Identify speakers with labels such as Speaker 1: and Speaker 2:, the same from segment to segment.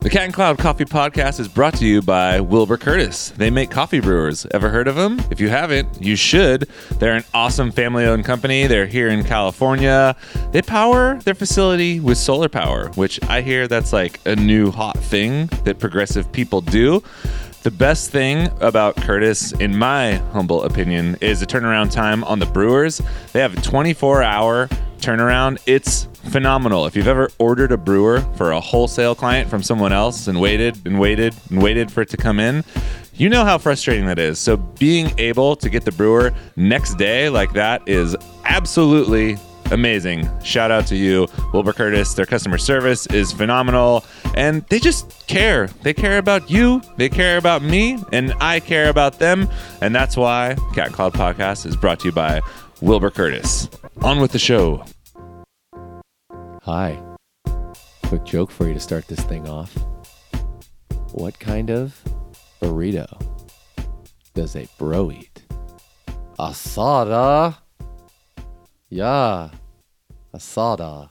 Speaker 1: The Cat and Cloud Coffee Podcast is brought to you by Wilbur Curtis. They make coffee brewers. Ever heard of them? If you haven't, you should. They're an awesome family owned company. They're here in California. They power their facility with solar power, which I hear that's like a new hot thing that progressive people do. The best thing about Curtis, in my humble opinion, is the turnaround time on the brewers. They have a 24 hour turnaround. It's phenomenal. If you've ever ordered a brewer for a wholesale client from someone else and waited and waited and waited for it to come in, you know how frustrating that is. So being able to get the brewer next day like that is absolutely amazing. Shout out to you, Wilbur Curtis. Their customer service is phenomenal and they just care. They care about you, they care about me, and I care about them. And that's why Cat Cloud Podcast is brought to you by Wilbur Curtis. On with the show.
Speaker 2: Hi. Quick joke for you to start this thing off. What kind of burrito does a bro eat? Asada. Yeah. Asada.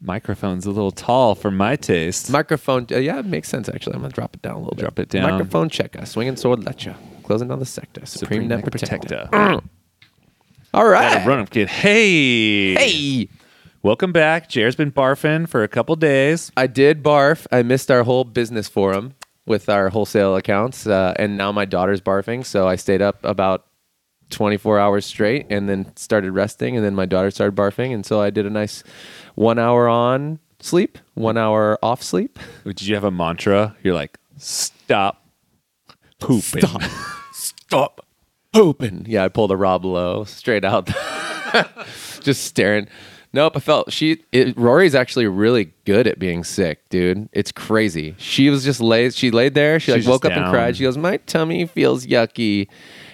Speaker 1: Microphone's a little tall for my taste.
Speaker 2: Microphone. Uh, yeah, it makes sense actually. I'm gonna drop it down a little
Speaker 1: Drop
Speaker 2: bit.
Speaker 1: it down.
Speaker 2: Microphone checker. Swinging sword lecture. Closing down the sector. Supreme, net protector. All right.
Speaker 1: a run up kid. Hey.
Speaker 2: Hey.
Speaker 1: Welcome back. Jared's been barfing for a couple days.
Speaker 2: I did barf. I missed our whole business forum with our wholesale accounts, uh, and now my daughter's barfing. So I stayed up about 24 hours straight, and then started resting, and then my daughter started barfing, and so I did a nice one hour on sleep, one hour off sleep.
Speaker 1: Did you have a mantra? You're like, stop pooping.
Speaker 2: Stop. Stop pooping. Yeah, I pulled a Rob Lowe straight out, just staring. Nope, I felt she. It, Rory's actually really good at being sick, dude. It's crazy. She was just laid. She laid there. She like woke up and cried. She goes, "My tummy feels yucky,"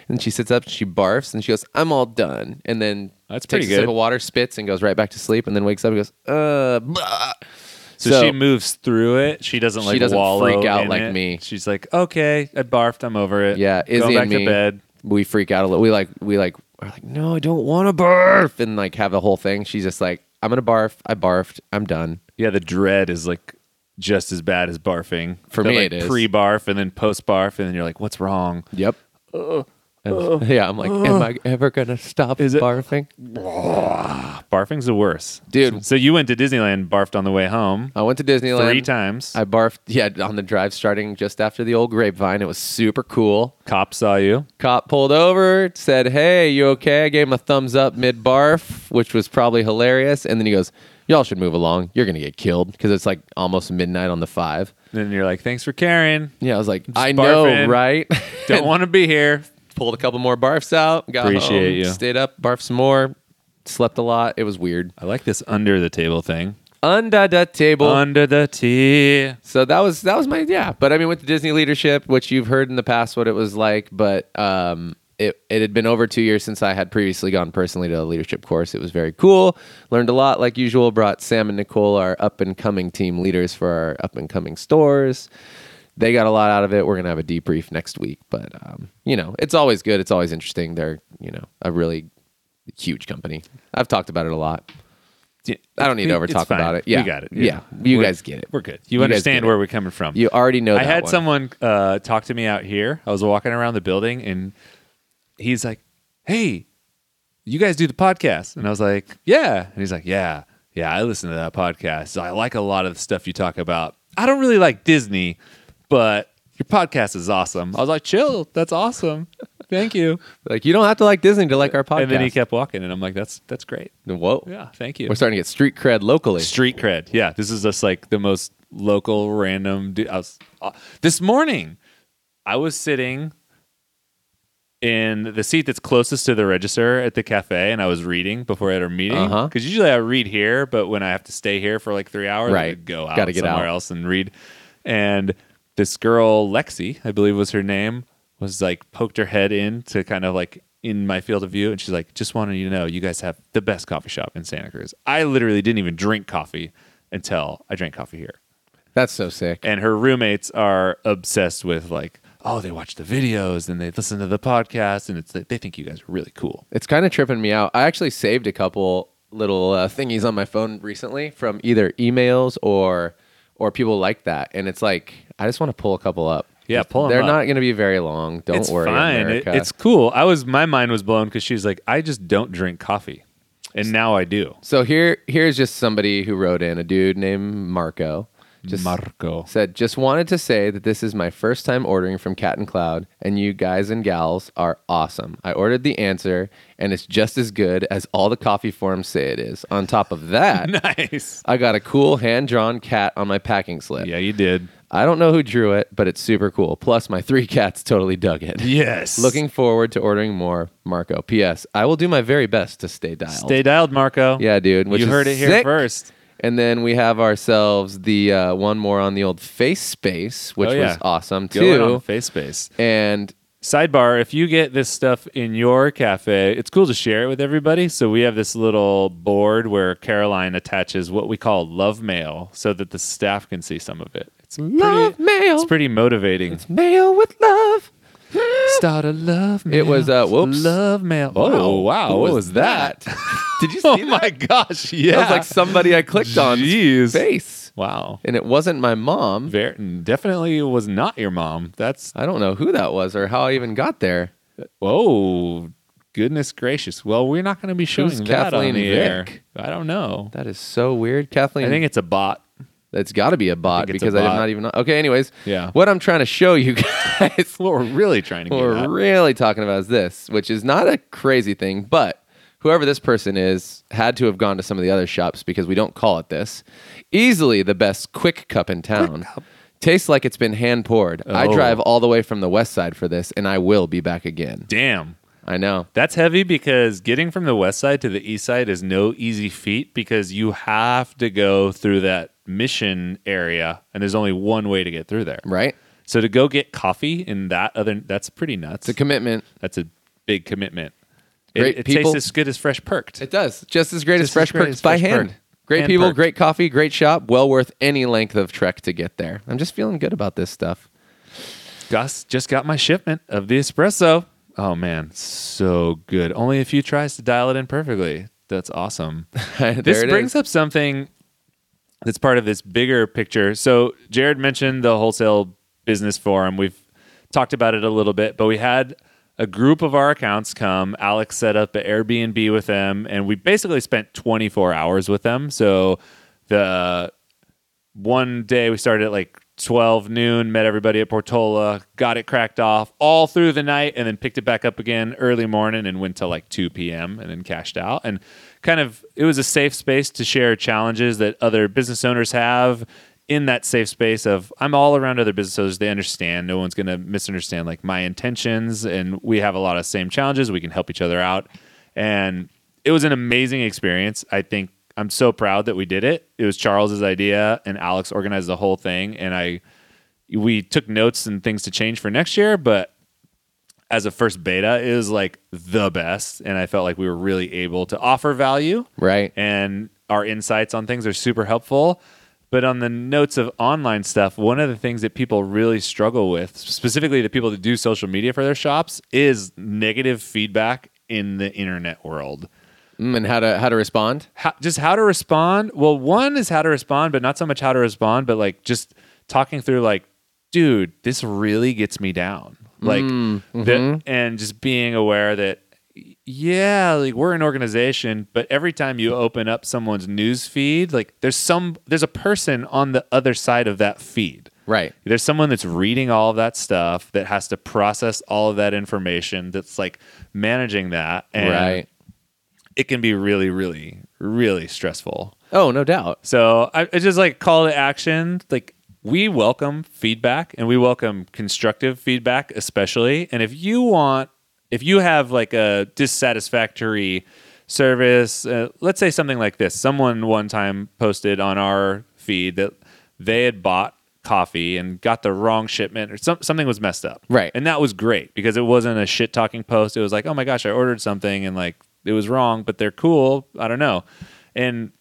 Speaker 2: and she sits up. She barfs and she goes, "I'm all done." And then
Speaker 1: That's
Speaker 2: takes
Speaker 1: pretty
Speaker 2: a sip
Speaker 1: good.
Speaker 2: of water, spits, and goes right back to sleep. And then wakes up and goes, "Uh." blah."
Speaker 1: So, she moves through it. She doesn't like
Speaker 2: She doesn't
Speaker 1: wallow
Speaker 2: freak out like
Speaker 1: it.
Speaker 2: me.
Speaker 1: She's like, okay, I barfed. I'm over it.
Speaker 2: Yeah, Izzy
Speaker 1: Going back
Speaker 2: and me,
Speaker 1: to bed.
Speaker 2: We freak out a little. We like, we like, are like, no, I don't want to barf, and like have the whole thing. She's just like, I'm gonna barf. I barfed. I'm done.
Speaker 1: Yeah, the dread is like just as bad as barfing.
Speaker 2: For me,
Speaker 1: like,
Speaker 2: it is.
Speaker 1: Pre-barf and then post-barf, and then you're like, what's wrong?
Speaker 2: Yep. And- uh, yeah, I'm like, am uh. I ever gonna stop
Speaker 1: Is it-
Speaker 2: barfing?
Speaker 1: Barfing's the worst,
Speaker 2: Dude.
Speaker 1: So you went to Disneyland, barfed on the way home
Speaker 2: I went to Disneyland
Speaker 1: three times.
Speaker 2: I barfed. Yeah, on the drive starting just after the old grapevine. It was super cool.
Speaker 1: Cop saw you.
Speaker 2: Cop pulled over, said, "Hey, you okay?" I gave him a thumbs up mid barf, which was probably hilarious. And then he goes, "Y'all should move along. You're gonna get killed because it's like almost midnight on the five.
Speaker 1: Then you're like, thanks for caring.
Speaker 2: Yeah, I was like, I know,
Speaker 1: barfing.
Speaker 2: right?
Speaker 1: Don't want to be here.
Speaker 2: Pulled a couple more barfs out. Got
Speaker 1: Appreciate
Speaker 2: home,
Speaker 1: you.
Speaker 2: Stayed up, barfed some more. Slept a lot. It was weird.
Speaker 1: I like this under the table thing.
Speaker 2: Under the table.
Speaker 1: Under the tea.
Speaker 2: so that was that was my yeah. But I mean, with the Disney leadership, which you've heard in the past what it was like, but um, it it had been over two years since I had previously gone personally to a leadership course. It was very cool. Learned a lot, like usual. Brought Sam and Nicole, our up and coming team leaders for our up and coming stores. They got a lot out of it. We're gonna have a debrief next week, but um, you know, it's always good. It's always interesting. They're you know a really huge company. I've talked about it a lot. I don't need to over talk about it. Yeah,
Speaker 1: we got it.
Speaker 2: Yeah, you
Speaker 1: We're-
Speaker 2: guys get it.
Speaker 1: We're good. You,
Speaker 2: You
Speaker 1: understand where we're coming from.
Speaker 2: You already know.
Speaker 1: I had
Speaker 2: one.
Speaker 1: someone uh, talk to me out here. I was walking around the building, and he's like, "Hey, you guys do the podcast?" And I was like, "Yeah." And he's like, "Yeah, yeah, I listen to that podcast. I like a lot of the stuff you talk about. I don't really like Disney, but your podcast is awesome." I was like, "Chill, that's awesome. Thank you."
Speaker 2: Like you don't have to like Disney to like our podcast.
Speaker 1: And then he kept walking, and I'm like, "That's that's great.
Speaker 2: Whoa.
Speaker 1: Yeah, thank you."
Speaker 2: We're starting to get street cred locally.
Speaker 1: Street cred. Yeah, this is just like the most local random. Du- I was uh, this morning. I was sitting in the seat that's closest to the register at the cafe, and I was reading before I had our meeting. Because
Speaker 2: Uh-huh.
Speaker 1: usually I read here, but when I have to stay here for like three hours, I
Speaker 2: Right.
Speaker 1: go out
Speaker 2: Gotta get
Speaker 1: somewhere
Speaker 2: out.
Speaker 1: else and read. And this girl, Lexi, I believe was her name, was like poked her head in to kind of like in my field of view, and she's like, "Just wanted you to know, you guys have the best coffee shop in Santa Cruz." I literally didn't even drink coffee until I drank coffee here
Speaker 2: That's so sick.
Speaker 1: and her roommates are obsessed with like oh they watch the videos and they listen to the podcast and it's they think you guys are really cool
Speaker 2: It's kind of tripping me out. I actually saved a couple little uh, thingies on my phone recently from either emails or or people like that, and it's like I just want to pull a couple up.
Speaker 1: Yeah, pull 'em
Speaker 2: They're
Speaker 1: up.
Speaker 2: not going to be very long. Don't
Speaker 1: it's
Speaker 2: worry,
Speaker 1: fine. It-
Speaker 2: America.
Speaker 1: it's cool. I was my mind was blown because she's like, I just don't drink coffee, and now I do.
Speaker 2: so here. Here's just somebody who wrote in a dude named Marco. Just
Speaker 1: Marco.
Speaker 2: said, just wanted to say that this is my first time ordering from Cat and Cloud, and you guys and gals are awesome. I ordered the answer, and it's just as good as all the coffee forums say it is. On top of that,
Speaker 1: Nice.
Speaker 2: I got a cool hand drawn cat on my packing slip.
Speaker 1: Yeah, you did.
Speaker 2: I don't know who drew it, but it's super cool. Plus, my three cats totally dug it.
Speaker 1: Yes.
Speaker 2: Looking forward to ordering more, Marco. P.S. I will do my very best to stay dialed.
Speaker 1: Stay dialed, Marco.
Speaker 2: yeah, dude. Which
Speaker 1: you heard it here
Speaker 2: sick.
Speaker 1: first.
Speaker 2: And then we have ourselves the uh, one more on the old face space, which
Speaker 1: Oh, yeah.
Speaker 2: was awesome
Speaker 1: Go in on
Speaker 2: too.
Speaker 1: Face Space.
Speaker 2: And
Speaker 1: Sidebar: If you get this stuff in your cafe, it's cool to share it with everybody. So we have this little board where Caroline attaches what we call love mail, so that the staff can see some of it. It's
Speaker 2: love
Speaker 1: pretty,
Speaker 2: mail,
Speaker 1: It's pretty motivating.
Speaker 2: It's mail with love.
Speaker 1: Start a love mail.
Speaker 2: It was, uh, whoops.
Speaker 1: Love mail. Oh wow!
Speaker 2: Who
Speaker 1: what
Speaker 2: was
Speaker 1: was that?
Speaker 2: Did you see
Speaker 1: oh
Speaker 2: that?
Speaker 1: my gosh! Yeah,
Speaker 2: That was like somebody I clicked on
Speaker 1: Jeez.
Speaker 2: face,
Speaker 1: Wow.
Speaker 2: and it wasn't my mom.
Speaker 1: Ver- definitely was not your mom. That's
Speaker 2: I don't know who that was or how I even got there.
Speaker 1: oh goodness gracious. Well, we're not going to be showing
Speaker 2: Who's
Speaker 1: that
Speaker 2: Kathleen
Speaker 1: on the air. I don't know.
Speaker 2: That is so weird, Kathleen.
Speaker 1: I think it's a bot.
Speaker 2: It's got to be a bot
Speaker 1: a
Speaker 2: because I did
Speaker 1: bot.
Speaker 2: not even know. Okay, anyways,
Speaker 1: Yeah.
Speaker 2: What I'm trying to show you guys,
Speaker 1: What we're really trying to
Speaker 2: what we're
Speaker 1: at.
Speaker 2: really talking about is this, which is not a crazy thing, but whoever this person is had to have gone to some of the other shops because we don't call it this. Easily the best quick cup in town. Tastes like it's been hand poured. I
Speaker 1: Oh.
Speaker 2: drive all the way from the west side for this, and I will be back again.
Speaker 1: Damn.
Speaker 2: I know.
Speaker 1: That's heavy because getting from the west side to the east side is no easy feat because you have to go through that mission area and there's only one way to get through there.
Speaker 2: Right?
Speaker 1: So to go get coffee in that other that's pretty nuts.
Speaker 2: It's a commitment.
Speaker 1: that's a big commitment. It,
Speaker 2: Great
Speaker 1: it
Speaker 2: people.
Speaker 1: tastes as good as fresh perked.
Speaker 2: It does. Just as great
Speaker 1: Just
Speaker 2: as fresh
Speaker 1: great
Speaker 2: perks
Speaker 1: as
Speaker 2: by
Speaker 1: fresh
Speaker 2: hand.
Speaker 1: perk.
Speaker 2: Great
Speaker 1: Hand
Speaker 2: people,
Speaker 1: perked.
Speaker 2: great coffee, great shop. Well worth any length of trek to get there. I'm just feeling good about this stuff.
Speaker 1: Gus just got my shipment of the espresso. Oh man, so good. Only a few tries to dial it in perfectly. That's awesome. This brings
Speaker 2: is.
Speaker 1: up something that's part of this bigger picture. So Jared mentioned the wholesale business forum. We've talked about it a little bit, but we had a group of our accounts come. Alex set up an Airbnb with them, and we basically spent 24 hours with them. So the one day we started at like 12 noon, met everybody at Portola, got it cracked off all through the night, and then picked it back up again early morning and went till like 2 p.m. and then cashed out. And kind of, it was a safe space to share challenges that other business owners have in that safe space of I'm all around other business owners. They understand. No one's going to misunderstand like my intentions. And we have a lot of same challenges. We can help each other out. And it was an amazing experience. I think I'm so proud that we did it. It was Charles's idea and Alex organized the whole thing and I we took notes and things to change for next year, but as a first beta it was like the best and I felt like we were really able to offer value
Speaker 2: Right.
Speaker 1: and our insights on things are super helpful. But on the notes of online stuff, one of the things that people really struggle with, specifically the people that do social media for their shops, is negative feedback in the internet world
Speaker 2: Mm, and how to how to respond?
Speaker 1: how, just how to respond. Well, one is how to respond, but not so much how to respond, but like just talking through like, dude, this really gets me down. Like, the, and just being aware that, yeah, like we're an organization, but every time you open up someone's news feed, like there's some, there's a person on the other side of that feed.
Speaker 2: Right.
Speaker 1: There's someone that's reading all of that stuff that has to process all of that information that's like managing that. And
Speaker 2: right.
Speaker 1: It can be really, really, really stressful.
Speaker 2: Oh, no doubt.
Speaker 1: So I, I just like call to action. Like we welcome feedback and we welcome constructive feedback, especially. And if you want, if you have like a dissatisfactory service, uh, let's say something like this. Someone one time posted on our feed that they had bought coffee and got the wrong shipment or some, something was messed up.
Speaker 2: Right.
Speaker 1: And that was great because it wasn't a shit talking post. It was like, oh my gosh, I ordered something and like it was wrong, but they're cool. I don't know. And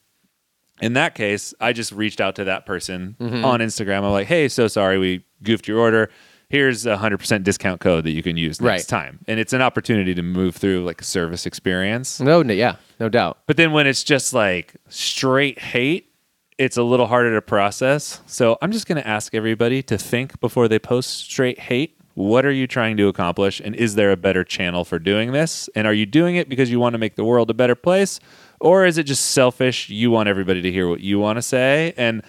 Speaker 1: in that case, I just reached out to that person
Speaker 2: Mm-hmm.
Speaker 1: on Instagram. I'm like, hey, so sorry we goofed your order. Here's a hundred percent discount code that you can use next
Speaker 2: Right.
Speaker 1: time. And it's an opportunity to move through like a service experience.
Speaker 2: No, no, yeah, no doubt.
Speaker 1: But then when it's just like straight hate, it's a little harder to process. So I'm just going to ask everybody to think before they post straight hate. What are you trying to accomplish? And is there a better channel for doing this? And are you doing it because you want to make the world a better place? Or is it just selfish? You want everybody to hear what you want to say? And,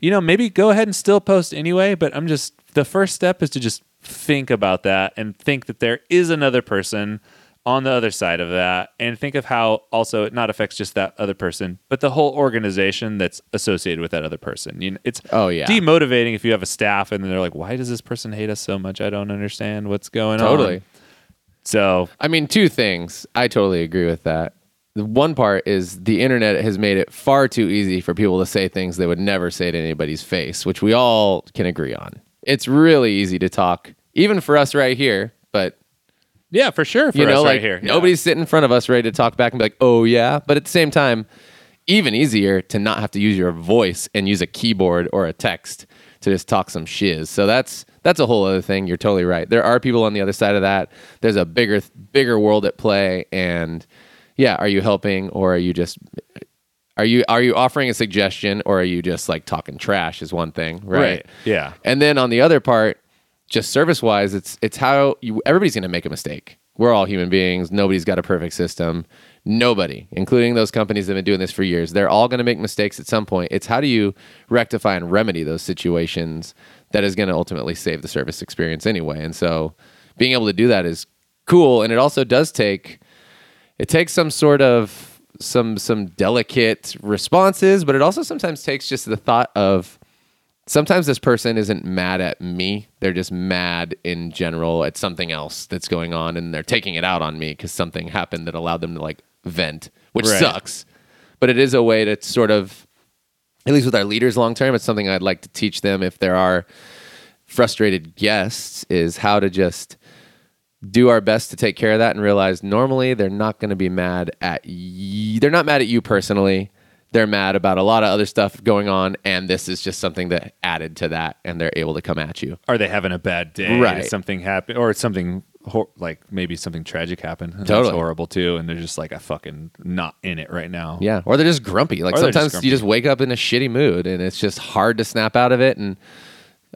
Speaker 1: you know, maybe go ahead and still post anyway. But I'm just, the first step is to just think about that and think that there is another person on the other side of that and think of how also it not affects just that other person but the whole organization that's associated with that other person you know, it's
Speaker 2: Oh, yeah.
Speaker 1: demotivating if you have a staff and they're like why does this person hate us so much i don't understand what's going on. Totally. so
Speaker 2: I mean, two things. I totally agree with that. The one part is the internet has made it far too easy for people to say things they would never say to anybody's face, which we all can agree on. It's really easy to talk, even for us right here, but
Speaker 1: yeah for sure for
Speaker 2: you know,
Speaker 1: us
Speaker 2: like
Speaker 1: right here Yeah.
Speaker 2: nobody's sitting in front of us ready to talk back and be like, "Oh yeah," but at the same time, even easier to not have to use your voice and use a keyboard or a text to just talk some shiz. So that's that's a whole other thing. You're totally right. There are people on the other side of that. There's a bigger bigger world at play, and yeah, are you helping or are you just are you are you offering a suggestion or are you just like talking trash? Is one thing, right?
Speaker 1: Right. Yeah.
Speaker 2: And then on the other part, just service wise, it's it's how you everybody's gonna make a mistake. We're all human beings. Nobody's got a perfect system. Nobody, including those companies that have been doing this for years, they're all going to make mistakes at some point. It's how do you rectify and remedy those situations that is going to ultimately save the service experience anyway. And so, being able to do that is cool, and it also does take it takes some sort of some some delicate responses, but it also sometimes takes just the thought of sometimes this person isn't mad at me. They're just mad in general at something else that's going on and they're taking it out on me because something happened that allowed them to like vent, which
Speaker 1: Right.
Speaker 2: sucks. But it is a way to sort of, at least with our leaders long term, it's something I'd like to teach them if there are frustrated guests is how to just do our best to take care of that and realize normally they're not going to be mad at you. They're not mad at you personally. They're mad about a lot of other stuff going on, and this is just something that added to that, and they're able to come at you.
Speaker 1: are they having a bad day
Speaker 2: Right.
Speaker 1: Something happened or something hor- like maybe something tragic happened and that's
Speaker 2: Totally.
Speaker 1: horrible too and they're just like i fucking not in it right now
Speaker 2: Yeah, or they're just grumpy. Like
Speaker 1: Or they're just
Speaker 2: sometimes
Speaker 1: grumpy.
Speaker 2: you just wake up in a shitty mood, and it's just hard to snap out of it. And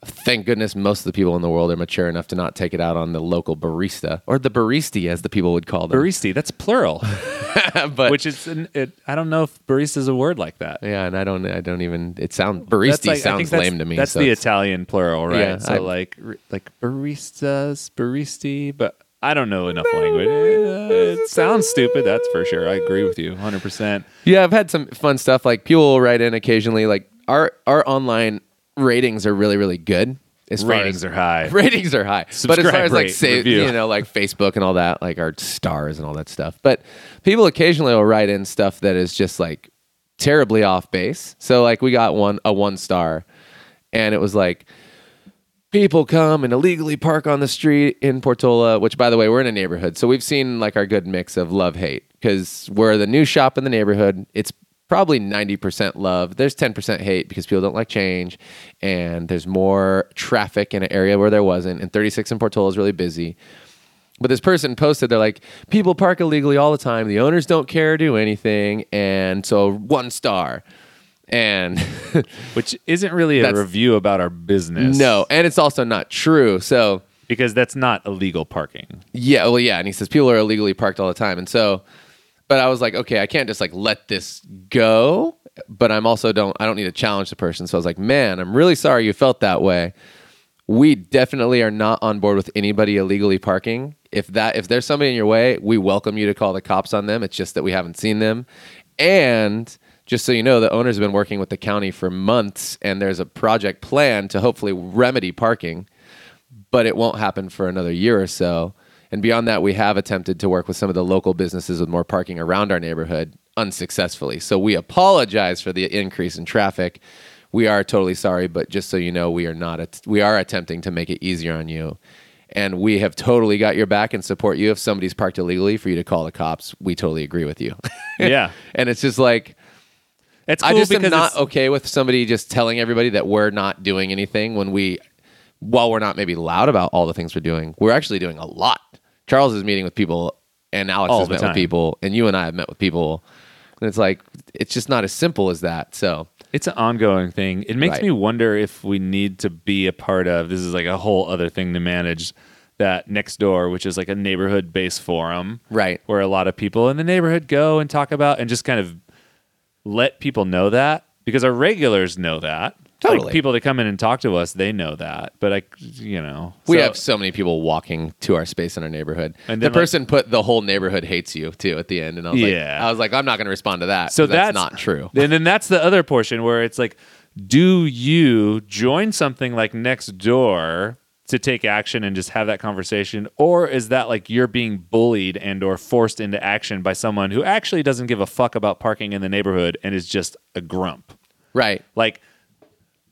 Speaker 2: thank goodness most of the people in the world are mature enough to not take it out on the local barista or the baristi, as the people would call them.
Speaker 1: Baristi, that's plural
Speaker 2: but
Speaker 1: which is an, it, i don't know if barista is a word like that
Speaker 2: yeah, and I don't, I don't even. It sounds baristi
Speaker 1: like-
Speaker 2: sounds lame to me.
Speaker 1: That's
Speaker 2: so
Speaker 1: the Italian plural, right?
Speaker 2: Yeah,
Speaker 1: so
Speaker 2: I-
Speaker 1: like like baristas, baristi, but I don't know enough language. It sounds stupid, that's for sure. I agree with you 100%.
Speaker 2: Yeah, I've had some fun stuff. Like people will write in occasionally. Like our our online ratings are really really good. As
Speaker 1: Ratings
Speaker 2: as-
Speaker 1: are high.
Speaker 2: Ratings are high. but as far as like say
Speaker 1: review.
Speaker 2: you know like Facebook and all that, like our stars and all that stuff. But people occasionally will write in stuff that is just like terribly off base. So like we got one a one star, and it was like people come and illegally park on the street in Portola, which by the way, we're in a neighborhood. So we've seen like our good mix of love hate because we're the new shop in the neighborhood. It's probably 90% love. There's 10% hate because people don't like change and there's more traffic in an area where there wasn't. And 36 in Portola is really busy. But this person posted, they're like, people park illegally all the time. The owners don't care or do anything. And so one star. And
Speaker 1: Which isn't really a review about our business.
Speaker 2: no, and it's also not true. So
Speaker 1: Because that's not illegal parking.
Speaker 2: Yeah, well, yeah, and he says people are illegally parked all the time, and so, but I was like, okay, I can't just like let this go, but I'm also don't I don't need to challenge the person. So I was like, man, I'm really sorry you felt that way. We definitely are not on board with anybody illegally parking. If that if there's somebody in your way, we welcome you to call the cops on them. It's just that we haven't seen them, and just so you know, the owners have been working with the county for months, and there's a project plan to hopefully remedy parking but it won't happen for another year or so. And beyond that, we have attempted to work with some of the local businesses with more parking around our neighborhood unsuccessfully. So we apologize for the increase in traffic. We are totally sorry, but just so you know, we are not. At- we are attempting to make it easier on you, and we have totally got your back and support you. If somebody's parked illegally, for you to call the cops, we totally agree with you.
Speaker 1: Yeah.
Speaker 2: and it's just like
Speaker 1: It's
Speaker 2: I just am
Speaker 1: because
Speaker 2: not
Speaker 1: it's-
Speaker 2: okay with somebody just telling everybody that we're not doing anything when we, while we're not maybe loud about all the things we're doing, we're actually doing a lot. Charles is meeting with people, and Alex
Speaker 1: All
Speaker 2: has met
Speaker 1: time.
Speaker 2: with people, and you and I have met with people And it's like it's just not as simple as that. So
Speaker 1: It's an ongoing thing. It makes
Speaker 2: Right.
Speaker 1: me wonder if we need to be a part of this is like a whole other thing to manage that Nextdoor, which is like a neighborhood based forum.
Speaker 2: Right.
Speaker 1: Where a lot of people in the neighborhood go and talk about and just kind of let people know that because our regulars know that.
Speaker 2: Totally.
Speaker 1: Like people that come in and talk to us, they know that. But I, you know,
Speaker 2: we
Speaker 1: so-
Speaker 2: have so many people walking to our space in our neighborhood.
Speaker 1: And
Speaker 2: the
Speaker 1: like-
Speaker 2: person put the whole neighborhood hates you too at the end, and I was
Speaker 1: Yeah.
Speaker 2: like, I was like, I'm not going to respond to that.
Speaker 1: So
Speaker 2: that's,
Speaker 1: that's,
Speaker 2: not true.
Speaker 1: And then that's the other portion where it's like, do you join something like Nextdoor to take action and just have that conversation, or is that like you're being bullied and or forced into action by someone who actually doesn't give a fuck about parking in the neighborhood and is just a grump?
Speaker 2: Right.
Speaker 1: Like,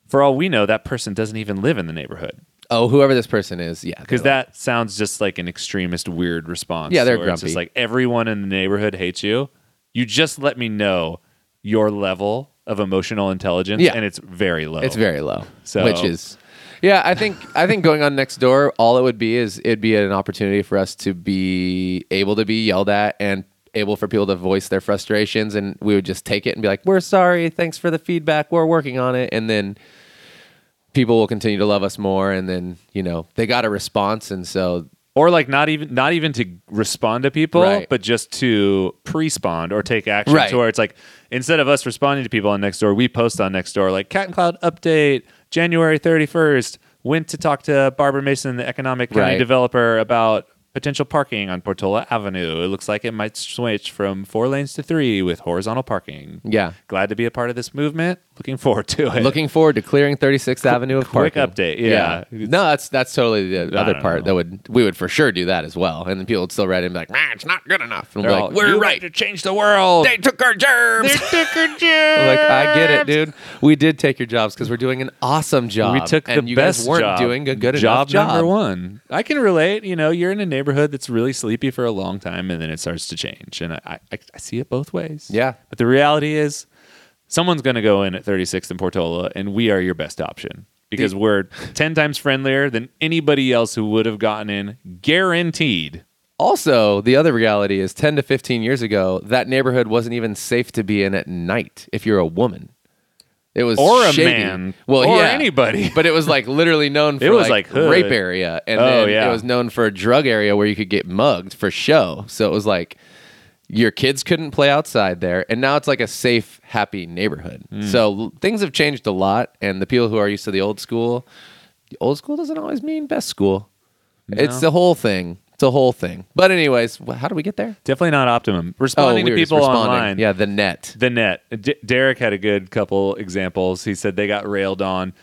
Speaker 1: for all we know, that person doesn't even live in the neighborhood
Speaker 2: Oh, whoever this person is, yeah,
Speaker 1: because
Speaker 2: they're
Speaker 1: that sounds just like an extremist, weird response.
Speaker 2: Yeah, they're
Speaker 1: where It's just
Speaker 2: grumpy.
Speaker 1: like everyone in the neighborhood hates you. You just let me know your level of emotional intelligence,
Speaker 2: Yeah.
Speaker 1: and it's very low.
Speaker 2: It's very low.
Speaker 1: So-
Speaker 2: which is yeah, I think I think going on Nextdoor, all it would be is it'd be an opportunity for us to be able to be yelled at and able for people to voice their frustrations and we would just take it and be like, We're sorry, thanks for the feedback, we're working on it and then people will continue to love us more and then, you know, they got a response and so
Speaker 1: or like not even not even to respond to people,
Speaker 2: Right.
Speaker 1: but just to pre-spawn or take action.
Speaker 2: Right.
Speaker 1: To where it's like instead of us responding to people on Nextdoor, we post on Nextdoor like Cat and Cloud update January thirty first. Went to talk to Barbara Mason, the economic county
Speaker 2: Right.
Speaker 1: developer, about potential parking on Portola Avenue. It looks like it might switch from four lanes to three with horizontal parking.
Speaker 2: yeah.
Speaker 1: Glad to be a part of this movement. Looking forward to it.
Speaker 2: Looking forward to clearing 36th Avenue of
Speaker 1: quick
Speaker 2: parking.
Speaker 1: update, yeah.
Speaker 2: No, that's that's totally the other
Speaker 1: don't
Speaker 2: part that would we would for sure do that as well. And then people would still write in and be like, man, it's not good enough. And
Speaker 1: They're
Speaker 2: we're
Speaker 1: all,
Speaker 2: like, we're
Speaker 1: "You
Speaker 2: right.
Speaker 1: to change the world.
Speaker 2: They took our germs.
Speaker 1: took our
Speaker 2: I'm like, I get it, dude. We did take your jobs because we're doing an awesome job.
Speaker 1: We took
Speaker 2: and
Speaker 1: the
Speaker 2: you
Speaker 1: best
Speaker 2: guys weren't
Speaker 1: job.
Speaker 2: doing a good
Speaker 1: job
Speaker 2: enough job.
Speaker 1: number one. I can relate. You know, you're in a neighborhood that's really sleepy for a long time, and then it starts to change. And I, I, I see it both ways.
Speaker 2: Yeah.
Speaker 1: But the reality is, someone's going to go in at 36th and Portola, and we are your best option because
Speaker 2: The-
Speaker 1: we're 10 times friendlier than anybody else who would have gotten in, guaranteed.
Speaker 2: Also, the other reality is 10 to 15 years ago, that neighborhood wasn't even safe to be in at night if you're a woman. It was
Speaker 1: Or a
Speaker 2: shady.
Speaker 1: man.
Speaker 2: well,
Speaker 1: Or
Speaker 2: yeah,
Speaker 1: anybody.
Speaker 2: But it was like literally known for
Speaker 1: It was
Speaker 2: like,
Speaker 1: like
Speaker 2: rape area, and
Speaker 1: Oh,
Speaker 2: then
Speaker 1: yeah.
Speaker 2: it was known for a drug area where you could get mugged for show. So it was like your kids couldn't play outside there, and now it's like a safe, happy neighborhood.
Speaker 1: Hmm.
Speaker 2: So things have changed a lot, and the people who are used to the old school, the old school doesn't always mean best school. It's the whole thing. It's a whole thing. But anyways, how do we get there?
Speaker 1: Definitely not optimum. Responding
Speaker 2: we
Speaker 1: to people
Speaker 2: responding.
Speaker 1: online.
Speaker 2: Yeah, the net.
Speaker 1: The net. D- Derek had a good couple examples. He said they got railed on.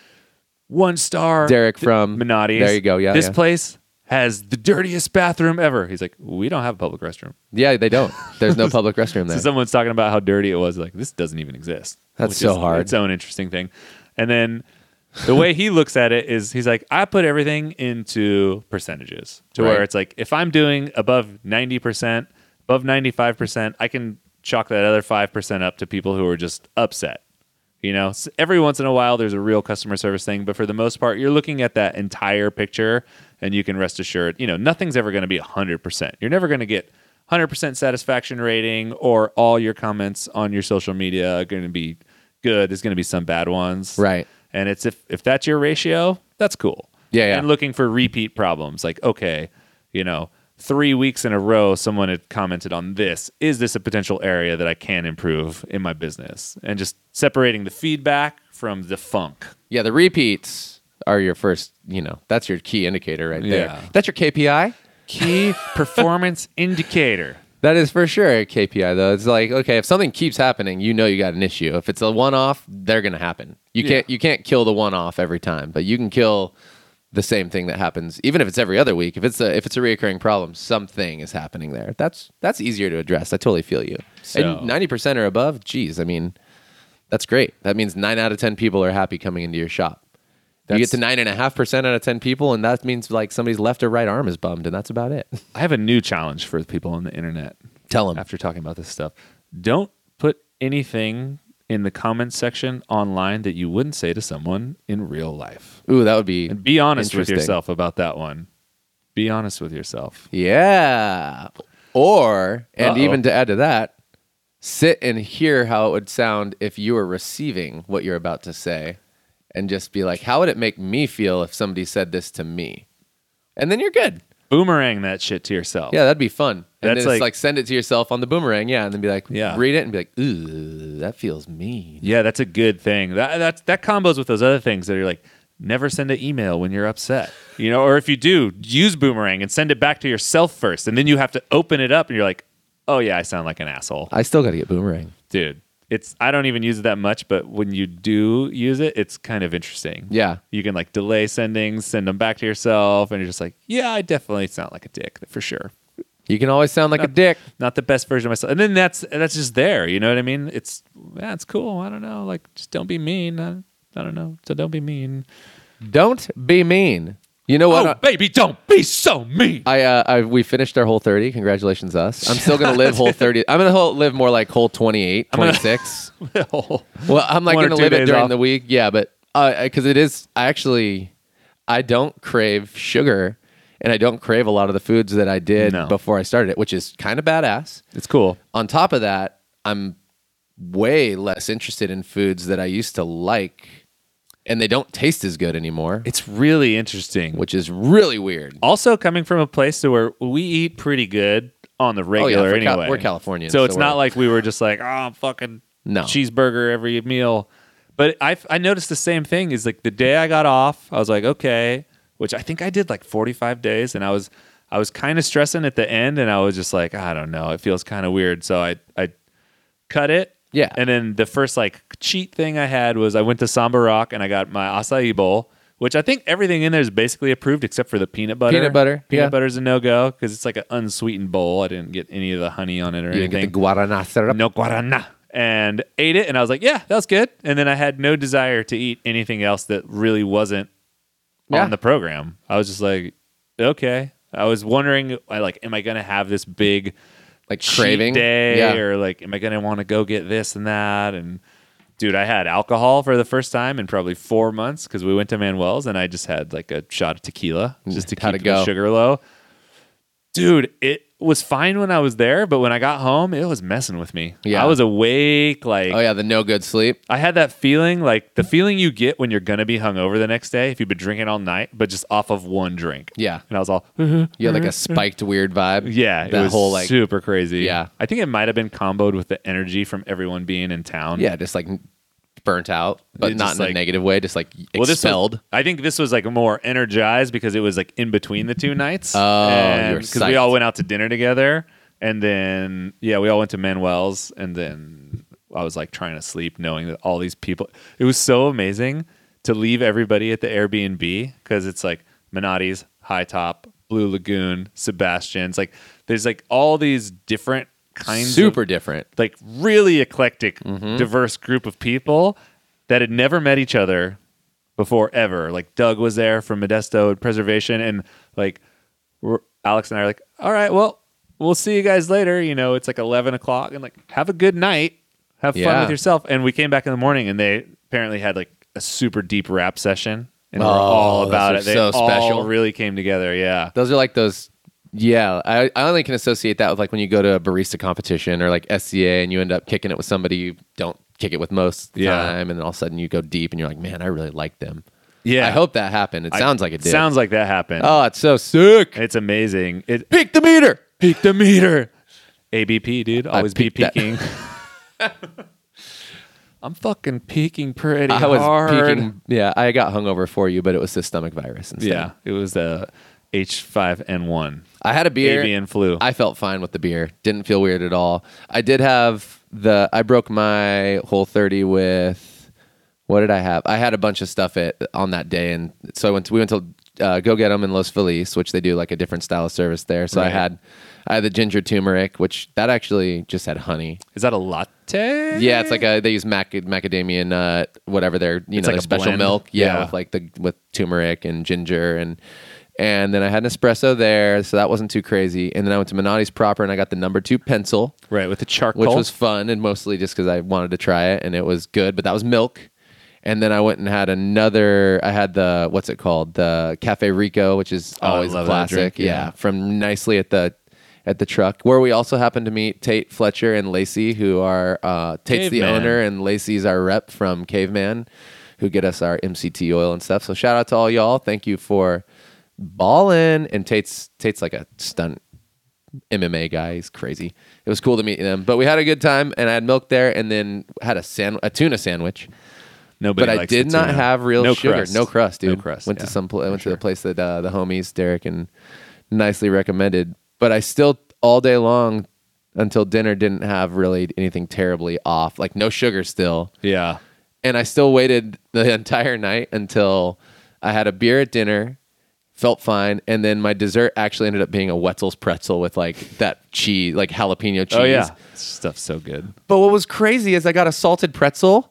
Speaker 1: One star.
Speaker 2: Derek from-
Speaker 1: Menotti's.
Speaker 2: there you go, yeah,
Speaker 1: This
Speaker 2: yeah.
Speaker 1: place has the dirtiest bathroom ever. He's like, we don't have a public restroom.
Speaker 2: Yeah, they don't. There's no public restroom there.
Speaker 1: So someone's talking about how dirty it was. Like this doesn't even exist.
Speaker 2: That's so hard.
Speaker 1: Its own interesting thing. And then the way he looks at it is he's like, I put everything into percentages to
Speaker 2: Right.
Speaker 1: where it's like if I'm doing above ninety percent, above ninety five percent, I can chalk that other five percent up to people who are just upset. You know, every once in a while there's a real customer service thing, but for the most part, you're looking at that entire picture, and you can rest assured, you know, nothing's ever going to be hundred percent. You're never going to get 100% satisfaction rating or all your comments on your social media are going to be good. There's going to be some bad ones.
Speaker 2: Right.
Speaker 1: And it's if if that's your ratio, that's cool.
Speaker 2: Yeah, yeah.
Speaker 1: And looking for repeat problems like okay, you know, 3 weeks in a row someone had commented on this. Is this a potential area that I can improve in my business? And just separating the feedback from the funk.
Speaker 2: Yeah, the repeats are your first, you know, that's your key indicator right there.
Speaker 1: Yeah.
Speaker 2: That's your KPI.
Speaker 1: Key performance indicator.
Speaker 2: That is for sure a KPI though. It's like, okay, if something keeps happening, you know you got an issue. If it's a one off, they're gonna happen. You
Speaker 1: Yeah.
Speaker 2: can't you can't kill the one off every time, but you can kill the same thing that happens, even if it's every other week. If it's a if it's a reoccurring problem, something is happening there. That's that's easier to address. I totally feel you.
Speaker 1: So-
Speaker 2: and ninety percent or above, geez, I mean, that's great. That means nine out of ten people are happy coming into your shop. you get to nine and a half percent out of ten people, and that means like somebody's left or right arm is bummed, and that's about it.
Speaker 1: I have a new challenge for the people on the internet.
Speaker 2: Tell them.
Speaker 1: after talking about this stuff. Don't put anything in the comments section online that you wouldn't say to someone in real life.
Speaker 2: Ooh, that would be
Speaker 1: And be honest with yourself about that one. Be honest with yourself.
Speaker 2: Yeah. Or, and
Speaker 1: Uh-oh.
Speaker 2: even to add to that, sit and hear how it would sound if you were receiving what you're about to say and just be like, how would it make me feel if somebody said this to me? And then you're good.
Speaker 1: Boomerang that shit to yourself.
Speaker 2: Yeah, that'd be fun. And
Speaker 1: That's
Speaker 2: then
Speaker 1: like-
Speaker 2: it's like send it to yourself on the boomerang, yeah, and then be like,
Speaker 1: Yeah.
Speaker 2: read it and be like, ooh, that feels mean.
Speaker 1: Yeah, that's a good thing. That that's that combos with those other things that are like never send an email when you're upset. You know, or if you do, use boomerang and send it back to yourself first. And then you have to open it up and you're like, "Oh yeah, I sound like an asshole."
Speaker 2: I still got to get boomerang.
Speaker 1: Dude, it's I don't even use it that much, but when you do use it, it's kind of interesting.
Speaker 2: Yeah.
Speaker 1: You can like delay sendings, send them back to yourself and you're just like, "Yeah, I definitely sound like a dick for sure."
Speaker 2: You can always sound like a dick.
Speaker 1: Not the best version of myself. And then that's that's just there, you know what I mean? It's yeah, it's cool. I don't know. Like just don't be mean. I, I don't know. So don't be mean.
Speaker 2: Don't be mean. You know what?
Speaker 1: Oh, baby, don't be so mean.
Speaker 2: I, uh, I we finished our whole 30. Congratulations us. I'm still going to live whole 30. I'm going to live more like whole 28,
Speaker 1: gonna-
Speaker 2: 26. Well, I'm like going to live it during
Speaker 1: off.
Speaker 2: the week. Yeah, but because it is, I actually, I don't crave sugar, and I don't crave a lot of the foods that I did
Speaker 1: No.
Speaker 2: before I started it, which is kind of badass.
Speaker 1: it's cool.
Speaker 2: On top of that, I'm way less interested in foods that I used to like, and they don't taste as good anymore,
Speaker 1: It's really interesting.
Speaker 2: which is really weird.
Speaker 1: Also, coming from a place to where we eat pretty good on the oh, regular
Speaker 2: for Cal-
Speaker 1: anyway.
Speaker 2: we're Californians,
Speaker 1: so
Speaker 2: so
Speaker 1: it's not
Speaker 2: we're-
Speaker 1: like we were just like, oh, fucking
Speaker 2: No.
Speaker 1: cheeseburger every meal. But I I noticed the same thing. Is like the day I got off, I was like, okay, which I think I did like 45 days, and I was I was kind of stressing at the end, and I was just like, I don't know, it feels kind of weird. So I I cut it.
Speaker 2: Yeah.
Speaker 1: And then the first like cheat thing I had was I went to Samba Rock and I got my acai bowl, which I think everything in there is basically approved except for the peanut butter.
Speaker 2: Peanut butter,
Speaker 1: Peanut
Speaker 2: yeah.
Speaker 1: butter's a no go because it's like an unsweetened bowl. I didn't get any of the honey on it or
Speaker 2: You didn't get
Speaker 1: anything.
Speaker 2: the guarana syrup.
Speaker 1: no guarana. And ate it and I was like, yeah, that was good. And then I had no desire to eat anything else that really wasn't
Speaker 2: Yeah.
Speaker 1: on the program. I was just like, okay. I was wondering, like, am I gonna have this big
Speaker 2: Like
Speaker 1: cheat
Speaker 2: craving.
Speaker 1: day
Speaker 2: Yeah.
Speaker 1: or like am i going to want to go get this and that and dude i had alcohol for the first time in probably four months because we went to manuel's and i just had like a shot of tequila just to
Speaker 2: How'd
Speaker 1: keep
Speaker 2: go?
Speaker 1: the sugar low dude it was fine when i was there but when i got home it was messing with me
Speaker 2: Yeah.
Speaker 1: i was awake like
Speaker 2: Oh yeah, the no good sleep.
Speaker 1: I had that feeling, like the feeling you get when you're gonna be hungover the next day if you've been drinking all night, but just off of one drink.
Speaker 2: Yeah.
Speaker 1: and I was all,
Speaker 2: You had like a spiked weird vibe.
Speaker 1: yeah, it
Speaker 2: that
Speaker 1: was
Speaker 2: whole like
Speaker 1: super crazy.
Speaker 2: Yeah.
Speaker 1: I think it might have been comboed with the energy from everyone being in town.
Speaker 2: yeah, just like burnt out, but not
Speaker 1: just,
Speaker 2: in
Speaker 1: like-
Speaker 2: a negative way. Just like
Speaker 1: Well, this
Speaker 2: expelled.
Speaker 1: was, I think this was like more energized because it was like in between the two nights.
Speaker 2: Oh, you were
Speaker 1: because we
Speaker 2: psyched.
Speaker 1: all went out to dinner together, and then yeah, we all went to Manuel's, and then I was like trying to sleep, knowing that all these people. It was so amazing to leave everybody at the Airbnb because it's like Menotti's, High Top, Blue Lagoon, Sebastian's. Like there's like all these different kinds of
Speaker 2: Super different.
Speaker 1: like really eclectic,
Speaker 2: Mm-hmm.
Speaker 1: diverse group of people that had never met each other before ever. Like Doug was there from Modesto and Preservation, and like we're, Alex and I are like, all right, well, we'll see you guys later. You know, it's like eleven o'clock, and like have a good night, have fun with yourself. And we came back in the morning, and they apparently had like a super deep rap session, and we're
Speaker 2: Oh,
Speaker 1: all about it. They
Speaker 2: so
Speaker 1: all
Speaker 2: special.
Speaker 1: really came together. Yeah.
Speaker 2: Those are like those. Yeah, I, I only can associate that with like when you go to a barista competition or like SCA and you end up kicking it with somebody you don't kick it with most of the
Speaker 1: Yeah.
Speaker 2: time, and then all of a sudden you go deep and you're like, man, I really like them.
Speaker 1: Yeah.
Speaker 2: I hope that happened. It
Speaker 1: I-
Speaker 2: sounds like it did.
Speaker 1: Sounds like that happened.
Speaker 2: oh, it's so sick.
Speaker 1: It's amazing. It
Speaker 2: Peak the meter.
Speaker 1: peak the meter. ABP, dude. Always be peaking. I'm fucking peaking pretty
Speaker 2: I was
Speaker 1: hard.
Speaker 2: peaking. Yeah, I got hungover for you, but it was the stomach virus instead.
Speaker 1: Yeah, it was the H5N1
Speaker 2: I had a beer.
Speaker 1: avian flu.
Speaker 2: I felt fine with the beer. Didn't feel weird at all. I did have the. I broke my whole thirty with. What did I have? I had a bunch of stuff at, on that day, and so I went. To, we went to uh, go get them in Los Feliz, which they do like a different style of service there. So I had, I had the ginger turmeric, which that actually just had honey.
Speaker 1: Is that a latte?
Speaker 2: Yeah, it's like a they use mac, macadamia nut, whatever their you
Speaker 1: It's
Speaker 2: know
Speaker 1: like
Speaker 2: their
Speaker 1: a
Speaker 2: special
Speaker 1: blend.
Speaker 2: milk. Yeah,
Speaker 1: Yeah.
Speaker 2: with like the with turmeric and ginger and and then I had an espresso there, so that wasn't too crazy. And then I went to Menotti's proper and I got the number two pencil,
Speaker 1: right with the charcoal.
Speaker 2: which was fun and mostly just because I wanted to try it and it was good. But that was milk. And then I went and had another. I had the what's it called? The Cafe Rico, which is
Speaker 1: Oh,
Speaker 2: always a classic.
Speaker 1: drink,
Speaker 2: yeah.
Speaker 1: yeah.
Speaker 2: from nicely at the at the truck, where we also happened to meet Tate Fletcher and Lacey, who are uh, Tate's the owner and Lacey's our rep from Caveman, who get us our MCT oil and stuff. So shout out to all y'all. Thank you for balling. And Tate's Tate's like a stunt MMA guy. He's crazy. It was cool to meet them, but we had a good time, and I had milk there, and then had a san- a tuna sandwich.
Speaker 1: Nobody
Speaker 2: but I did not
Speaker 1: tuna.
Speaker 2: have real
Speaker 1: no
Speaker 2: sugar,
Speaker 1: crust.
Speaker 2: no crust, dude.
Speaker 1: No crust.
Speaker 2: Went
Speaker 1: yeah,
Speaker 2: to some, pl-
Speaker 1: for
Speaker 2: went to the place that uh, the homies Derek and nicely recommended. But I still all day long until dinner didn't have really anything terribly off, like no sugar still
Speaker 1: Yeah.
Speaker 2: and I still waited the entire night until I had a beer at dinner, felt fine, and then my dessert actually ended up being a Wetzel's pretzel with like that cheese, like jalapeno oh, cheese.
Speaker 1: Oh yeah. Stuff's so good.
Speaker 2: But what was crazy is I got a salted pretzel.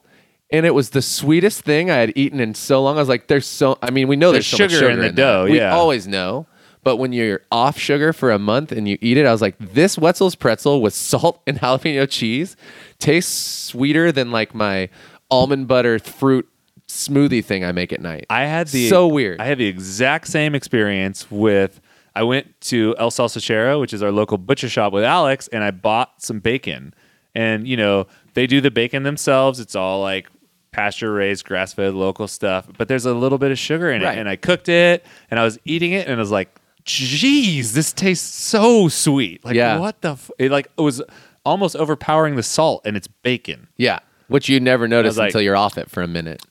Speaker 2: And it was the sweetest thing I had eaten in so long. I was like, "There's so." I mean, we know there's,
Speaker 1: There's
Speaker 2: so much
Speaker 1: sugar in the
Speaker 2: that.
Speaker 1: dough,
Speaker 2: We
Speaker 1: yeah.
Speaker 2: always know. But when you're off sugar for a month and you eat it, I was like, "This Wetzel's pretzel with salt and jalapeno cheese tastes sweeter than like my almond butter fruit smoothie thing I make at night."
Speaker 1: I had the
Speaker 2: So weird.
Speaker 1: I had the exact same experience with. I went to El Salchichero, which is our local butcher shop, with Alex, and I bought some bacon. And you know they do the bacon themselves. It's all like pasture raised, grass fed, local stuff. But there's a little bit of sugar in
Speaker 2: Right.
Speaker 1: it, and I cooked it, and I was eating it, and I was like, "Jeez, this tastes so sweet!" Like
Speaker 2: Yeah.
Speaker 1: what the? F-? It like it was almost overpowering the salt, and it's bacon.
Speaker 2: yeah, which you never notice
Speaker 1: like-
Speaker 2: until you're off it for a minute.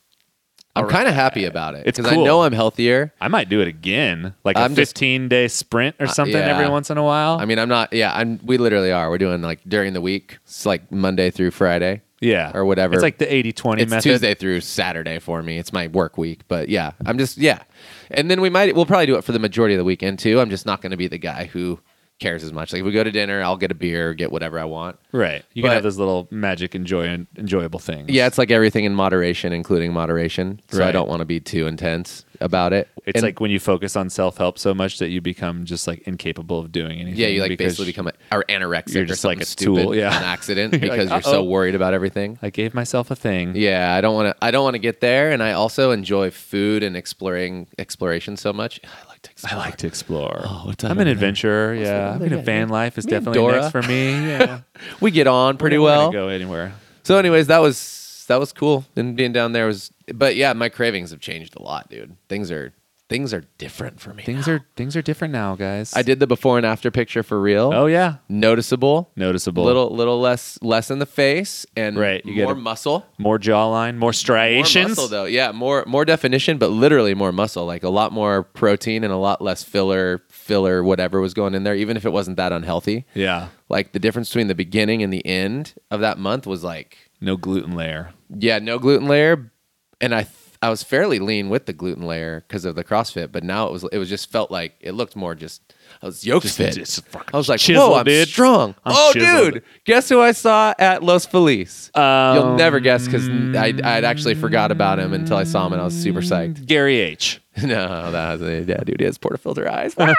Speaker 2: I'm kind of happy about it
Speaker 1: It's
Speaker 2: because I
Speaker 1: cool.
Speaker 2: know I'm healthier.
Speaker 1: I might do it again, like a
Speaker 2: I'm just-
Speaker 1: 15 day sprint or uh, something
Speaker 2: yeah.
Speaker 1: every once in a while.
Speaker 2: I mean, I'm not. Yeah, I'm. We literally are. We're doing like during the week. It's like Monday through Friday.
Speaker 1: yeah,
Speaker 2: or whatever.
Speaker 1: It's like the 80 20
Speaker 2: It's
Speaker 1: method.
Speaker 2: Tuesday through Saturday for me. It's my work week, but yeah, I'm just yeah. And then we might we'll probably do it for the majority of the weekend too. I'm just not going to be the guy who cares as much. Like if we go to dinner, I'll get a beer, get whatever I want.
Speaker 1: Right. You
Speaker 2: But-
Speaker 1: can have those little magic, enjoy, enjoyable things.
Speaker 2: Yeah, it's like everything in moderation, including moderation. So I
Speaker 1: Right.
Speaker 2: don't want to be too intense about it.
Speaker 1: It's
Speaker 2: And-
Speaker 1: like when you focus on self help so much that you become just like incapable of doing anything.
Speaker 2: yeah, you like
Speaker 1: because
Speaker 2: basically become a, or anorexic
Speaker 1: you're
Speaker 2: or
Speaker 1: just
Speaker 2: something
Speaker 1: like a
Speaker 2: stupid
Speaker 1: tool, yeah.
Speaker 2: on accident
Speaker 1: You're
Speaker 2: because
Speaker 1: like,
Speaker 2: you're so
Speaker 1: "Uh-oh."
Speaker 2: worried about everything.
Speaker 1: I gave myself a thing.
Speaker 2: Yeah, I don't want to. I don't want to get there, and I also enjoy food and exploring exploration so much. I like to.
Speaker 1: I like to explore.
Speaker 2: Oh, what's
Speaker 1: I'm an adventurer. Yeah, I mean, a van life is
Speaker 2: Me and
Speaker 1: definitely
Speaker 2: Dora.
Speaker 1: next for me. Yeah,
Speaker 2: We get on pretty
Speaker 1: We're gonna
Speaker 2: well.
Speaker 1: Go anywhere.
Speaker 2: So, anyways, that was that was cool. And being down there was, but yeah, my cravings have changed a lot, dude. Things are things are different for me.
Speaker 1: Things
Speaker 2: now.
Speaker 1: are things are different now, guys.
Speaker 2: I did the before and after picture for real.
Speaker 1: Oh yeah,
Speaker 2: noticeable.
Speaker 1: noticeable.
Speaker 2: Little little less less in the face and
Speaker 1: Right, you get
Speaker 2: more
Speaker 1: a-
Speaker 2: muscle.
Speaker 1: more jawline, more
Speaker 2: More
Speaker 1: striations.
Speaker 2: muscle though, yeah, more more definition, but literally more muscle. Like a lot more protein and a lot less filler, filler, whatever was going in there, even if it wasn't that unhealthy.
Speaker 1: yeah,
Speaker 2: Like the difference between the beginning and the end of that month was like,
Speaker 1: no gluten layer.
Speaker 2: yeah, no gluten layer, and I th- I was fairly lean with the gluten layer because of the CrossFit, but now it was it was just felt like it looked more just I was yoke
Speaker 1: Just-
Speaker 2: fit.
Speaker 1: just
Speaker 2: I was like,
Speaker 1: chiseled,
Speaker 2: whoa, I'm
Speaker 1: dude.
Speaker 2: strong.
Speaker 1: I'm
Speaker 2: oh,
Speaker 1: chiseled.
Speaker 2: dude, guess who I saw at Los Feliz? You'll
Speaker 1: Um,
Speaker 2: never guess because I I'd actually forgot about him until I saw him and I was super psyched.
Speaker 1: Gary H.
Speaker 2: no, that was yeah, dude. He has portafilter eyes. Wow.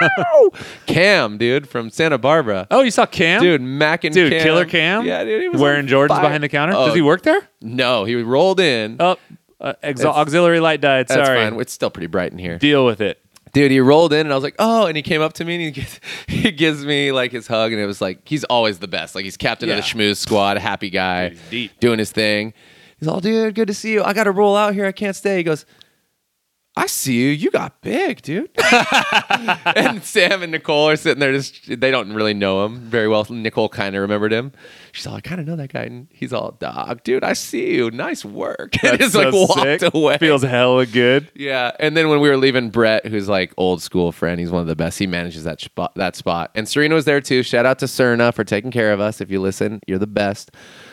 Speaker 2: Cam, dude, from Santa Barbara.
Speaker 1: Oh, you saw Cam?
Speaker 2: Dude, Mac and
Speaker 1: Dude,
Speaker 2: Cam.
Speaker 1: Killer Cam?
Speaker 2: Yeah, dude. He was
Speaker 1: Wearing Jordans
Speaker 2: fire.
Speaker 1: behind the counter?
Speaker 2: Oh,
Speaker 1: Does he work there?
Speaker 2: No, he rolled in.
Speaker 1: Oh, uh, ex-
Speaker 2: It's-
Speaker 1: auxiliary light died.
Speaker 2: That's
Speaker 1: Sorry.
Speaker 2: fine. It's still pretty bright in here.
Speaker 1: Deal with it.
Speaker 2: Dude, he rolled in and I was like, oh, and he came up to me and he gives, he gives me like his hug and it was like, he's always the best. Like he's captain of the schmooze squad, happy guy,
Speaker 1: he's deep.
Speaker 2: doing his thing. He's all, dude, good to see you. I got to roll out here. I can't stay. He goes, I see you. You got big, dude. and Sam and Nicole are sitting there. Just they don't really know him very well. Nicole kind of remembered him. She's all, I kind of know that guy. And he's all, dog, dude, I see you. Nice work. and
Speaker 1: That's
Speaker 2: like
Speaker 1: so
Speaker 2: walked
Speaker 1: sick.
Speaker 2: away.
Speaker 1: Feels hella good.
Speaker 2: Yeah, and then when we were leaving, Brett, who's like old school friend, he's one of the best. He manages that spot. That spot, and Serena was there too. Shout out to Serna for taking care of us. If you listen, you're the best.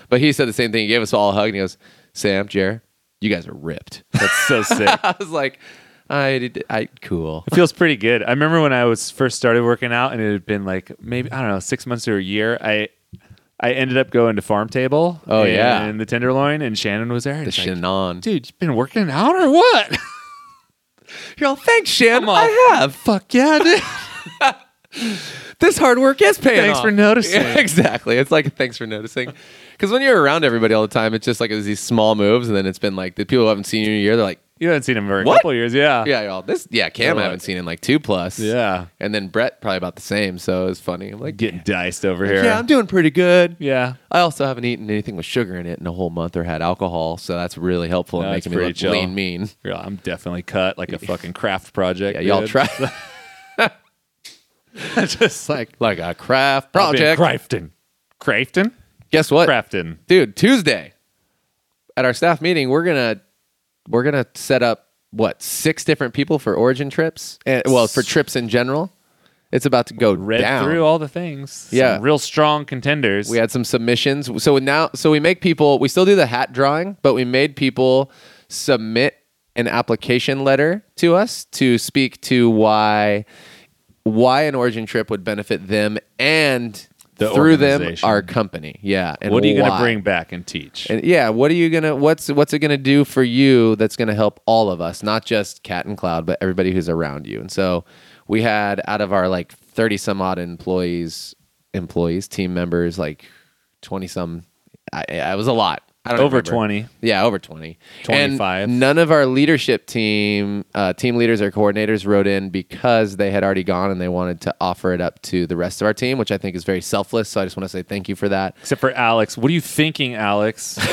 Speaker 2: But he said the same thing. He gave us all a hug, and he goes, "Sam, Jer, you guys are ripped."
Speaker 1: That's so sick.
Speaker 2: I was like, "I, did, I, cool."
Speaker 1: It feels pretty good. I remember when I was first started working out, and it had been like maybe I don't know six months or a year. I I ended up going to Farm Table.
Speaker 2: Oh, yeah.
Speaker 1: and the Tenderloin, and Shannon was there. and
Speaker 2: The
Speaker 1: it's like,
Speaker 2: Shannon.
Speaker 1: dude, you've been working out or what?
Speaker 2: You're all, thanks, Shan.
Speaker 1: I'm
Speaker 2: I have.
Speaker 1: Fuck yeah, dude.
Speaker 2: This hard work is paying off.
Speaker 1: Thanks
Speaker 2: off.
Speaker 1: for noticing.
Speaker 2: Yeah, exactly. It's like thanks for noticing. Because when you're around everybody all the time, it's just like it's these small moves, and then it's been like the people who haven't seen you in a year. They're like,
Speaker 1: You haven't seen him for a
Speaker 2: What?
Speaker 1: couple years, yeah.
Speaker 2: Yeah, y'all. This yeah, Cam I haven't seen in like two plus.
Speaker 1: Yeah.
Speaker 2: And then Brett probably about the same, so it's funny. I'm like,
Speaker 1: Getting diced over here.
Speaker 2: yeah, I'm doing pretty good.
Speaker 1: yeah.
Speaker 2: I also haven't eaten anything with sugar in it in a whole month or had alcohol, so that's really helpful in
Speaker 1: That's
Speaker 2: making me look
Speaker 1: chill.
Speaker 2: lean mean.
Speaker 1: Yeah, I'm definitely cut like a fucking craft project.
Speaker 2: Yeah, y'all
Speaker 1: dude.
Speaker 2: try
Speaker 1: just like
Speaker 2: like a craft project.
Speaker 1: Crafton. Crafton?
Speaker 2: Guess what?
Speaker 1: Crafton.
Speaker 2: dude tuesday at our staff meeting we're gonna we're gonna set up what six different people for origin trips and well for trips in general it's about to go
Speaker 1: Read
Speaker 2: down
Speaker 1: through all the things. Some
Speaker 2: Yeah.
Speaker 1: real strong contenders.
Speaker 2: we had some submissions so now so we make people we still do the hat drawing but we made people submit an application letter to us to speak to why why an origin trip would benefit them and
Speaker 1: The
Speaker 2: through them our company yeah and
Speaker 1: what are you going to bring back and teach?
Speaker 2: And yeah, what are you gonna what's what's it gonna do for you that's gonna help all of us, not just Cat and Cloud, but everybody who's around you. And so we had out of our like thirty some odd employees, employees, team members, like twenty some. I, I was a lot. I don't
Speaker 1: Over
Speaker 2: remember.
Speaker 1: 20.
Speaker 2: Yeah, over twenty.
Speaker 1: 25.
Speaker 2: And none of our leadership team, uh, team leaders or coordinators wrote in because they had already gone and they wanted to offer it up to the rest of our team, which I think is very selfless. So I just want to say thank you for that.
Speaker 1: Except for Alex. What are you thinking, Alex?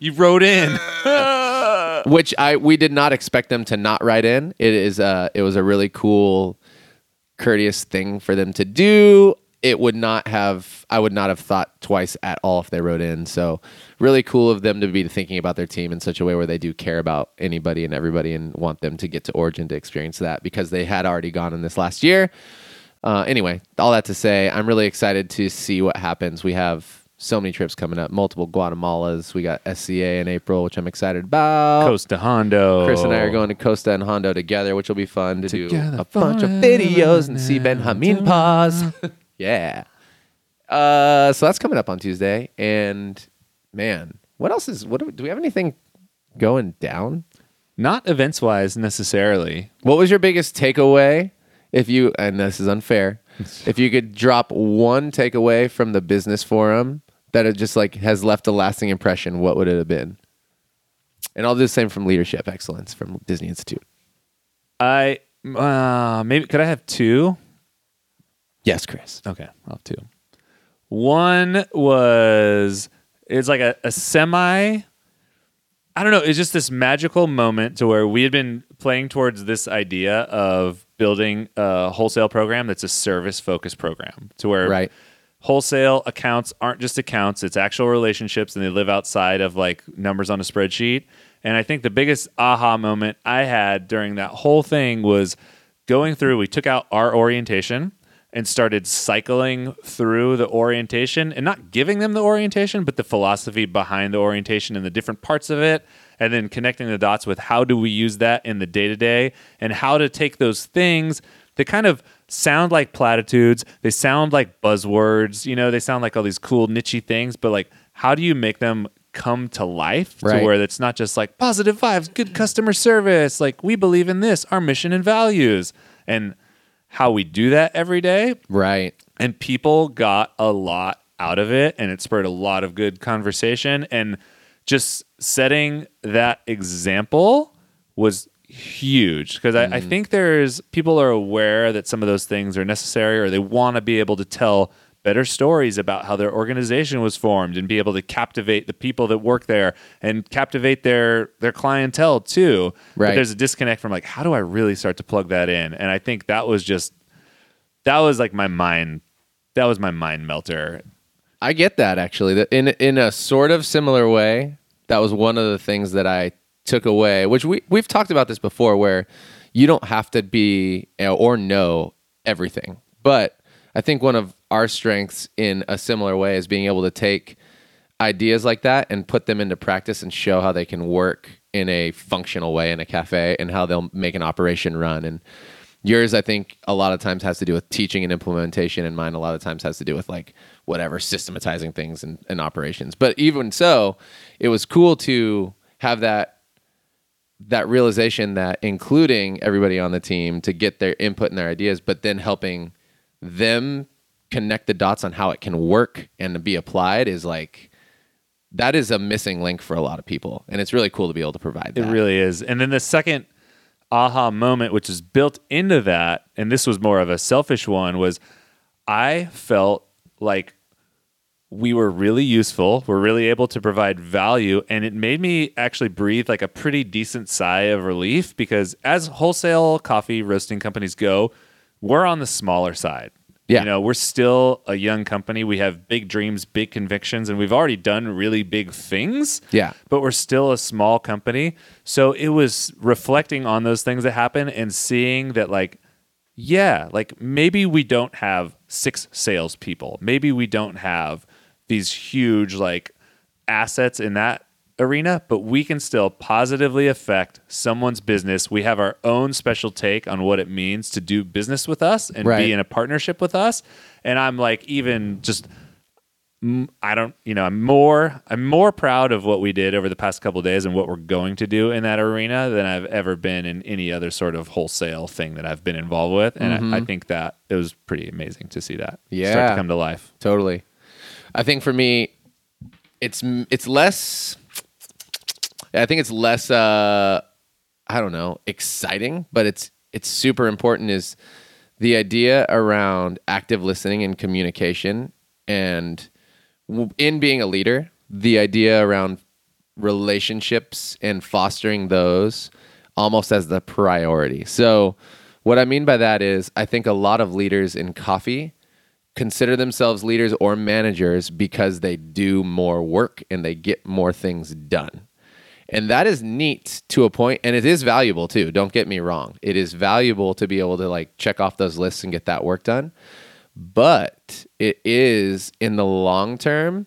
Speaker 1: you wrote in.
Speaker 2: which I we did not expect them to not write in. It is uh it was a really cool courteous thing for them to do. It would not have I would not have thought twice at all if they wrote in. So really cool of them to be thinking about their team in such a way where they do care about anybody and everybody and want them to get to Origin to experience that because they had already gone in this last year. Uh, anyway, all that to say, I'm really excited to see what happens. We have so many trips coming up, multiple Guatemalas. We got SCA in April, which I'm excited about.
Speaker 1: Costa Hondo.
Speaker 2: Chris and I are going to Costa and Hondo together, which will be fun to
Speaker 1: Together
Speaker 2: do a bunch of videos and see Ben Hamin pause. yeah. Uh, so that's coming up on Tuesday. And man, what else is what do we, do we have anything going down?
Speaker 1: Not events wise necessarily.
Speaker 2: What was your biggest takeaway? If you and this is unfair, if you could drop one takeaway from the business forum that it just like has left a lasting impression, what would it have been? And I'll do the same from leadership excellence from Disney Institute.
Speaker 1: I uh, maybe could I have two?
Speaker 2: Yes, Chris.
Speaker 1: Okay, I'll have two. One was it's like a, a semi. I don't know. It's just this magical moment to where we had been playing towards this idea of building a wholesale program that's a service focused program to where
Speaker 2: Right.
Speaker 1: wholesale accounts aren't just accounts it's actual relationships and they live outside of like numbers on a spreadsheet and i think the biggest aha moment i had during that whole thing was going through we took out our orientation and started cycling through the orientation and not giving them the orientation but the philosophy behind the orientation and the different parts of it and then connecting the dots with how do we use that in the day to day and how to take those things they kind of sound like platitudes. They sound like buzzwords. You know, they sound like all these cool nichey things, but like, how do you make them come to life
Speaker 2: Right.
Speaker 1: to where it's not just like positive vibes, good customer service, like we believe in this, our mission and values, and how we do that every day.
Speaker 2: Right.
Speaker 1: And people got a lot out of it, and it spurred a lot of good conversation. And just setting that example was huge because I, I mm. think there's people are aware that some of those things are necessary or they want to be able to tell better stories about how their organization was formed and be able to captivate the people that work there and captivate their their clientele too. But
Speaker 2: Right.
Speaker 1: there's a disconnect from like how do I really start to plug that in? And I think that was just that was like my mind that was my mind melter.
Speaker 2: I get that actually. That in in a sort of similar way, that was one of the things that I took away. Which we we've talked about this before, where you don't have to be or know everything. But I think one of our strengths in a similar way is being able to take ideas like that and put them into practice and show how they can work in a functional way in a cafe and how they'll make an operation run. And yours i think a lot of times has to do with teaching and implementation and mine a lot of times has to do with like whatever systematizing things and, and operations. But even so it was cool to have that that realization that including everybody on the team to get their input and their ideas but then helping them connect the dots on how it can work and be applied is like that is a missing link for a lot of people, and it's really cool to be able to provide that.
Speaker 1: It really is. And then the second aha moment, which is built into that, and this was more of a selfish one, was I felt like we were really useful. We're really able to provide value. And it made me actually breathe like a pretty decent sigh of relief because as wholesale coffee roasting companies go, we're on the smaller side.
Speaker 2: Yeah.
Speaker 1: You know, we're still a young company. We have big dreams, big convictions, and we've already done really big things.
Speaker 2: Yeah.
Speaker 1: But we're still a small company. So it was reflecting on those things that happen and seeing that, like, yeah, like maybe we don't have six salespeople. Maybe we don't have these huge, like, assets in that arena, but we can still positively affect someone's business. We have our own special take on what it means to do business with us and
Speaker 2: Right.
Speaker 1: be in a partnership with us. And I'm like, even just, I don't, you know, I'm more, I'm more proud of what we did over the past couple of days and what we're going to do in that arena than I've ever been in any other sort of wholesale thing that I've been involved with. And I, I mm-hmm. think that it was pretty amazing to see that
Speaker 2: yeah.
Speaker 1: start to come to life.
Speaker 2: Totally. I think for me, it's it's less. I think it's less. Uh, I don't know, exciting, but it's it's super important. Is the idea around active listening and communication, and in being a leader, the idea around relationships and fostering those almost as the priority. So, what I mean by that is, I think a lot of leaders in coffee consider themselves leaders or managers because they do more work and they get more things done. And that is neat to a point and it is valuable too. Don't get me wrong. It is valuable to be able to like check off those lists and get that work done. But it is in the long term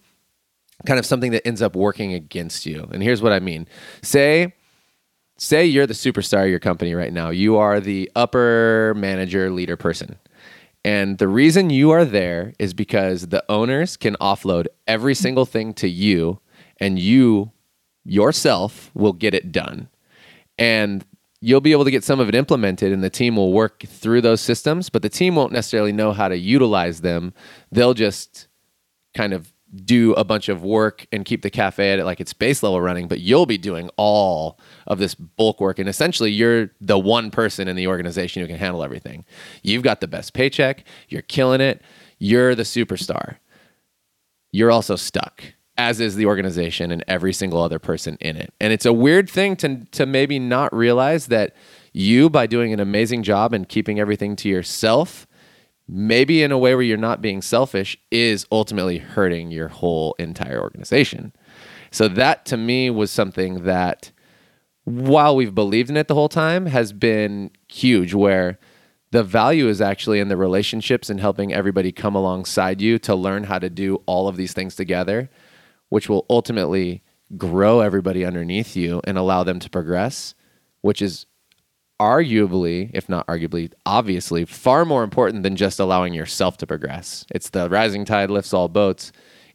Speaker 2: kind of something that ends up working against you. And here's what I mean. Say say you're the superstar of your company right now. You are the upper manager, leader person. And the reason you are there is because the owners can offload every single thing to you and you yourself will get it done. And you'll be able to get some of it implemented and the team will work through those systems, but the team won't necessarily know how to utilize them. They'll just kind of do a bunch of work and keep the cafe at like it's base level running, but you'll be doing all of this bulk work. And essentially, you're the one person in the organization who can handle everything. You've got the best paycheck, you're killing it, you're the superstar. You're also stuck, as is the organization and every single other person in it. And it's a weird thing to, to maybe not realize that you, by doing an amazing job and keeping everything to yourself, maybe in a way where you're not being selfish, is ultimately hurting your whole entire organization. So that to me was something that while we've believed in it the whole time has been huge where the value is actually in the relationships and helping everybody come alongside you to learn how to do all of these things together which will ultimately grow everybody underneath you and allow them to progress which is arguably, if not arguably, obviously far more important than just allowing yourself to progress. It's the rising tide lifts all boats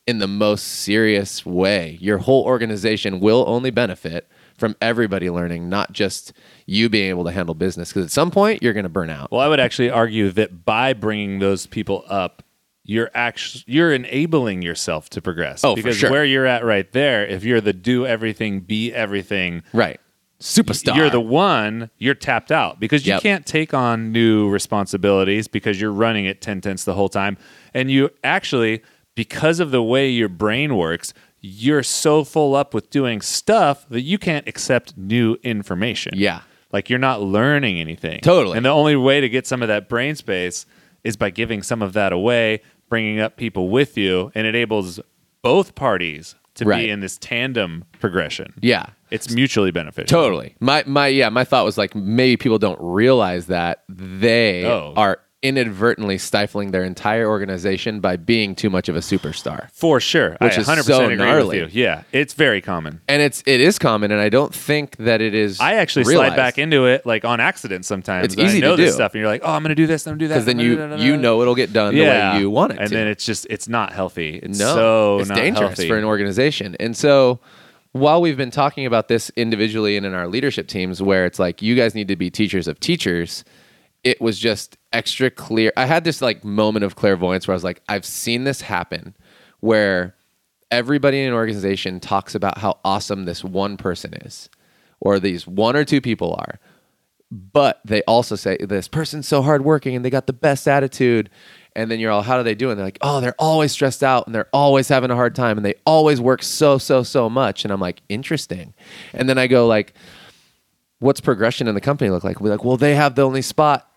Speaker 2: in the most serious way. Your whole organization will only benefit from everybody learning, not just you being able to handle business. Because at some point, you're going to burn out.
Speaker 1: Well, I would actually argue that by bringing those people up, you're actually you're enabling yourself to progress.
Speaker 2: Oh, for
Speaker 1: because
Speaker 2: sure.
Speaker 1: where you're at right there, if you're the do everything, be everything,
Speaker 2: Right. Superstar.
Speaker 1: you're the one, you're tapped out because you
Speaker 2: Yep.
Speaker 1: can't take on new responsibilities because you're running at 10 tenths the whole time. And you actually, because of the way your brain works, you're so full up with doing stuff that you can't accept new information.
Speaker 2: Yeah.
Speaker 1: Like you're not learning anything.
Speaker 2: Totally.
Speaker 1: And the only way to get some of that brain space is by giving some of that away, bringing up people with you, and it enables both parties to
Speaker 2: Right.
Speaker 1: be in this tandem progression.
Speaker 2: Yeah.
Speaker 1: It's mutually beneficial.
Speaker 2: Totally. My my yeah, my thought was like maybe people don't realize that they
Speaker 1: Oh.
Speaker 2: are inadvertently stifling their entire organization by being too much of a superstar.
Speaker 1: For sure.
Speaker 2: Which
Speaker 1: I
Speaker 2: is
Speaker 1: 100%
Speaker 2: so
Speaker 1: agree
Speaker 2: gnarly.
Speaker 1: with you. Yeah. It's very common.
Speaker 2: And it's it is common and I don't think that it is
Speaker 1: I actually
Speaker 2: realized.
Speaker 1: slide back into it like on accident sometimes.
Speaker 2: It's
Speaker 1: And I
Speaker 2: easy to
Speaker 1: know this
Speaker 2: do.
Speaker 1: stuff and you're like, "Oh, I'm going to do this, I'm going to do that."
Speaker 2: because then
Speaker 1: I'm
Speaker 2: you
Speaker 1: gonna
Speaker 2: you
Speaker 1: that."
Speaker 2: know it'll get done the way you want it
Speaker 1: and
Speaker 2: to.
Speaker 1: then it's just it's not healthy. It's
Speaker 2: no,
Speaker 1: so
Speaker 2: it's
Speaker 1: not
Speaker 2: dangerous
Speaker 1: healthy.
Speaker 2: for an organization. And so while we've been talking about this individually and in our leadership teams where it's like you guys need to be teachers of teachers, it was just extra clear. I had this like moment of clairvoyance where I was like, I've seen this happen where everybody in an organization talks about how awesome this one person is, or these one or two people are. But they also say this person's so hardworking and they got the best attitude. And then you're all, how do they do? And they're like, oh, they're always stressed out and they're always having a hard time and they always work so, so, so much. And I'm like, interesting. And then I go like, what's progression in the company look like? We're like, well, they have the only spot.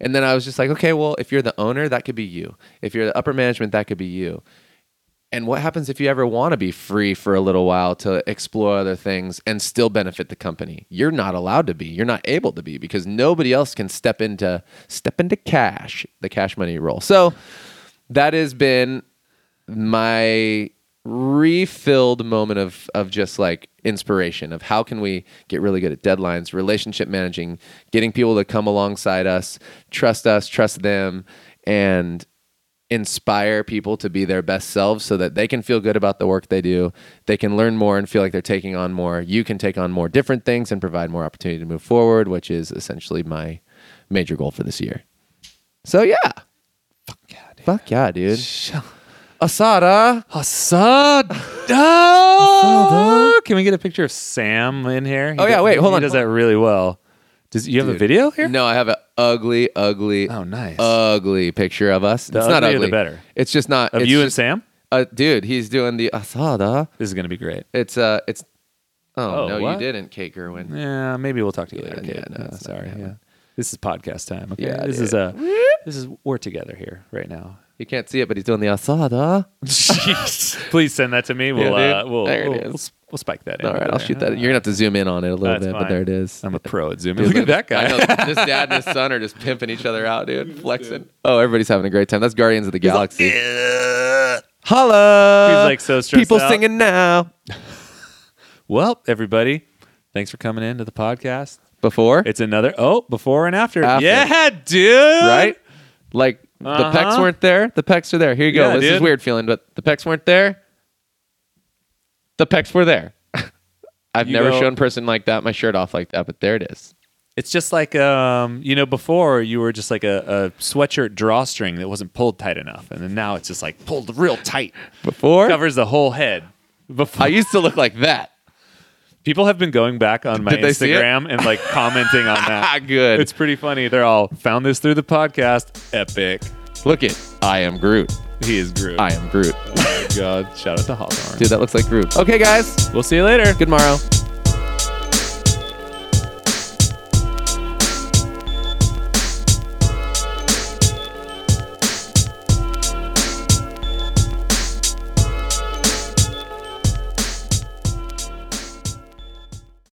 Speaker 2: And then I was just like, okay, well, if you're the owner, that could be you. If you're the upper management, that could be you. And what happens if you ever want to be free for a little while to explore other things and still benefit the company? You're not allowed to be. You're not able to be because nobody else can step into step into cash, the cash money role. So that has been my refilled moment of of just like inspiration of how can we get really good at deadlines, relationship managing, getting people to come alongside us, trust us, trust them, and inspire people to be their best selves so that they can feel good about the work they do. They can learn more and feel like they're taking on more. You can take on more different things and provide more opportunity to move forward, which is essentially my major goal for this year. So yeah.
Speaker 1: Fuck yeah, dude.
Speaker 2: Fuck yeah, dude. Asada.
Speaker 1: Asada. Can we get a picture of Sam in here? He
Speaker 2: Oh, yeah,
Speaker 1: does-
Speaker 2: wait, hold
Speaker 1: he
Speaker 2: on,
Speaker 1: does
Speaker 2: hold
Speaker 1: that really well. Does you have a video here?
Speaker 2: No, I have an ugly, ugly,
Speaker 1: Oh, nice.
Speaker 2: ugly picture of us.
Speaker 1: The
Speaker 2: it's not
Speaker 1: uglier the
Speaker 2: ugly.
Speaker 1: better.
Speaker 2: It's just not.
Speaker 1: of you and Sam.
Speaker 2: Uh, dude, he's doing the asada.
Speaker 1: This is gonna be great.
Speaker 2: It's uh, it's. Oh,
Speaker 1: Oh,
Speaker 2: no,
Speaker 1: what?
Speaker 2: you didn't, Kate Gerwin.
Speaker 1: Yeah, maybe we'll talk to you
Speaker 2: Yeah,
Speaker 1: later.
Speaker 2: yeah,
Speaker 1: Kate.
Speaker 2: no,
Speaker 1: Uh, sorry. Yeah. This is podcast time. Okay.
Speaker 2: Yeah,
Speaker 1: this
Speaker 2: dude.
Speaker 1: is uh this is we're together here right now.
Speaker 2: You can't see it, but he's doing the asada.
Speaker 1: Jeez. Please send that to me. We'll
Speaker 2: Yeah,
Speaker 1: uh,
Speaker 2: dull
Speaker 1: we'll,
Speaker 2: There it
Speaker 1: we'll,
Speaker 2: is.
Speaker 1: we'll, s- we'll spike that in.
Speaker 2: All right, I'll shoot that. You're gonna have to zoom in on it a little
Speaker 1: That's
Speaker 2: bit, but
Speaker 1: fine.
Speaker 2: there it is.
Speaker 1: I'm a pro at zooming.
Speaker 2: Dude,
Speaker 1: Look at that guy.
Speaker 2: I know this dad and his son are just pimping each other out, dude. Flexing. Oh, everybody's having a great time. That's Guardians of the Galaxy. Holla!
Speaker 1: He's, like, so stressed
Speaker 2: People
Speaker 1: out.
Speaker 2: singing now.
Speaker 1: well, everybody, thanks for coming in to the podcast.
Speaker 2: Before,
Speaker 1: It's another oh before and after.
Speaker 2: After.
Speaker 1: Yeah, dude.
Speaker 2: right? Like the pecs
Speaker 1: Uh-huh.
Speaker 2: weren't there. The pecs are there. Here you go.
Speaker 1: Yeah,
Speaker 2: this is weird feeling, but the pecs weren't there. The pecs were there. I've
Speaker 1: You
Speaker 2: never
Speaker 1: go-
Speaker 2: shown a person like that my shirt off like that, but there it is.
Speaker 1: It's just like um, you know, before you were just like a, a sweatshirt drawstring that wasn't pulled tight enough, and then now it's just like pulled real tight,
Speaker 2: Before
Speaker 1: covers the whole head. Before
Speaker 2: I used to look like that.
Speaker 1: People have been going back on my
Speaker 2: Did they see it?
Speaker 1: Instagram and like commenting on that.
Speaker 2: good.
Speaker 1: It's pretty funny. They're all found this through the podcast. Epic.
Speaker 2: Look it. I am Groot.
Speaker 1: He is Groot.
Speaker 2: I am Groot.
Speaker 1: Oh my God. Shout out to Hawthorne.
Speaker 2: Dude, that looks like Groot. Okay, guys.
Speaker 1: We'll see you later.
Speaker 2: Good morrow.